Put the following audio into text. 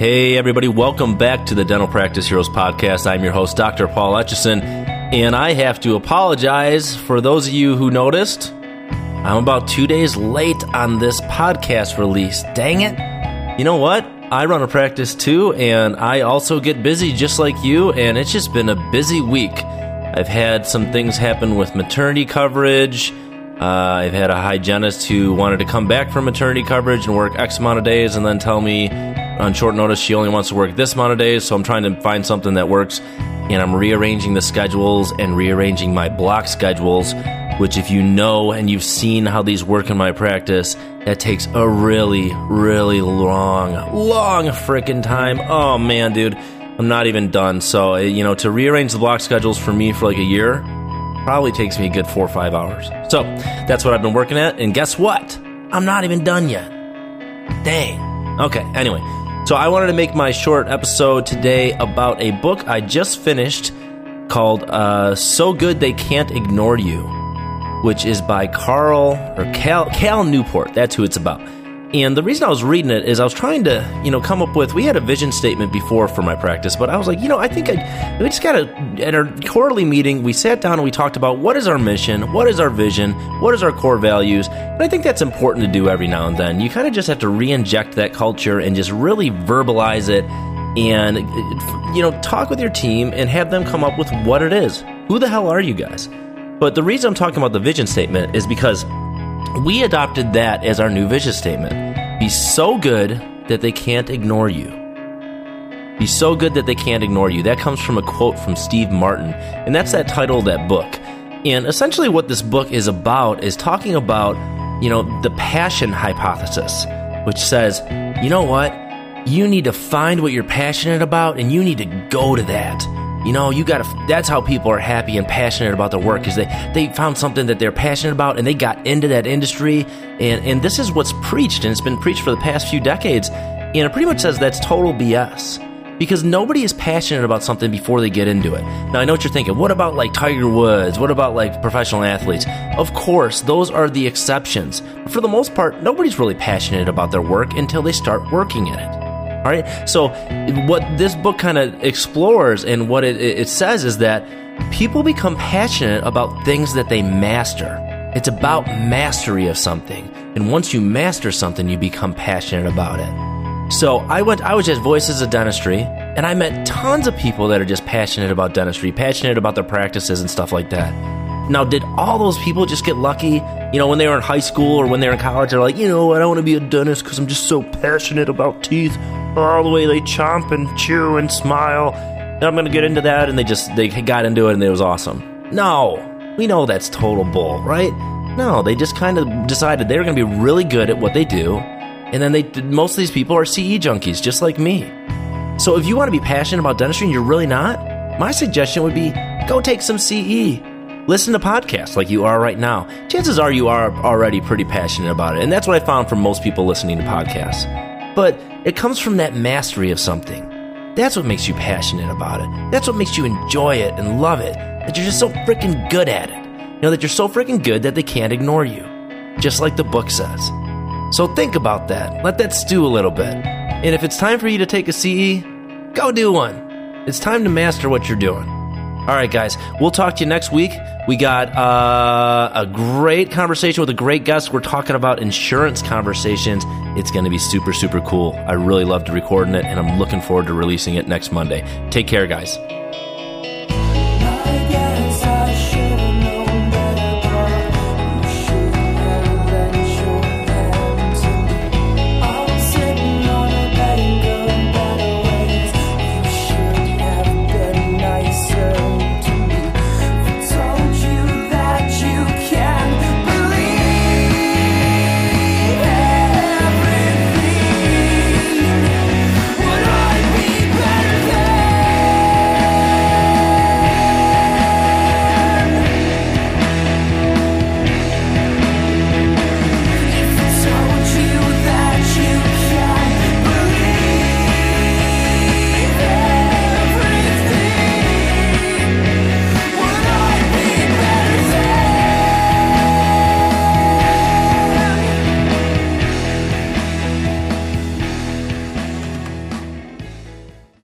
Hey, everybody, welcome back to the Dental Practice Heroes podcast. I'm your host, Dr. Paul Etchison, and I have to apologize for those of you who noticed. I'm about two days late on this podcast release. Dang it. You know what? I run a practice too, and I also get busy just like you, and it's just been a busy week. I've had some things happen with maternity coverage. Uh, I've had a hygienist who wanted to come back from maternity coverage and work X amount of days and then tell me on short notice she only wants to work this amount of days. So I'm trying to find something that works. And I'm rearranging the schedules and rearranging my block schedules, which, if you know and you've seen how these work in my practice, that takes a really, really long, long freaking time. Oh man, dude. I'm not even done. So, you know, to rearrange the block schedules for me for like a year probably takes me a good four or five hours. So, that's what I've been working at. And guess what? I'm not even done yet. Dang. Okay, anyway. So I wanted to make my short episode today about a book I just finished called uh, "So Good They Can't Ignore You," which is by Carl or Cal, Cal Newport. That's who it's about. And the reason I was reading it is I was trying to, you know, come up with. We had a vision statement before for my practice, but I was like, you know, I think I, we just got to. At our quarterly meeting, we sat down and we talked about what is our mission, what is our vision, what is our core values, and I think that's important to do every now and then. You kind of just have to re-inject that culture and just really verbalize it, and you know, talk with your team and have them come up with what it is. Who the hell are you guys? But the reason I'm talking about the vision statement is because we adopted that as our new vision statement. Be so good that they can't ignore you. Be so good that they can't ignore you. That comes from a quote from Steve Martin, and that's that title of that book. And essentially, what this book is about is talking about, you know, the passion hypothesis, which says, you know what? You need to find what you're passionate about and you need to go to that. You know, you gotta, that's how people are happy and passionate about their work is they, they found something that they're passionate about and they got into that industry. And, and this is what's preached and it's been preached for the past few decades. And it pretty much says that's total BS because nobody is passionate about something before they get into it. Now, I know what you're thinking. What about like Tiger Woods? What about like professional athletes? Of course, those are the exceptions. But for the most part, nobody's really passionate about their work until they start working in it. All right. So, what this book kind of explores and what it, it says is that people become passionate about things that they master. It's about mastery of something. And once you master something, you become passionate about it. So, I went, I was at Voices of Dentistry, and I met tons of people that are just passionate about dentistry, passionate about their practices and stuff like that. Now, did all those people just get lucky? You know, when they were in high school or when they were in college, they're like, you know I want to be a dentist because I'm just so passionate about teeth. All the way they chomp and chew and smile. And I'm to get into that. And they just, they got into it and it was awesome. No, we know that's total bull, right? No, they just kind of decided they were to be really good at what they do. And then they, most of these people are CE junkies, just like me. So if you want to be passionate about dentistry and you're really not, my suggestion would be go take some CE listen to podcasts like you are right now. Chances are you are already pretty passionate about it. And that's what I found from most people listening to podcasts. But it comes from that mastery of something. That's what makes you passionate about it. That's what makes you enjoy it and love it. That you're just so freaking good at it. You know, that you're so freaking good that they can't ignore you. Just like the book says. So think about that. Let that stew a little bit. And if it's time for you to take a CE, go do one. It's time to master what you're doing. All right, guys, we'll talk to you next week. We got uh, a great conversation with a great guest. We're talking about insurance conversations. It's going to be super, super cool. I really loved recording it, and I'm looking forward to releasing it next Monday. Take care, guys.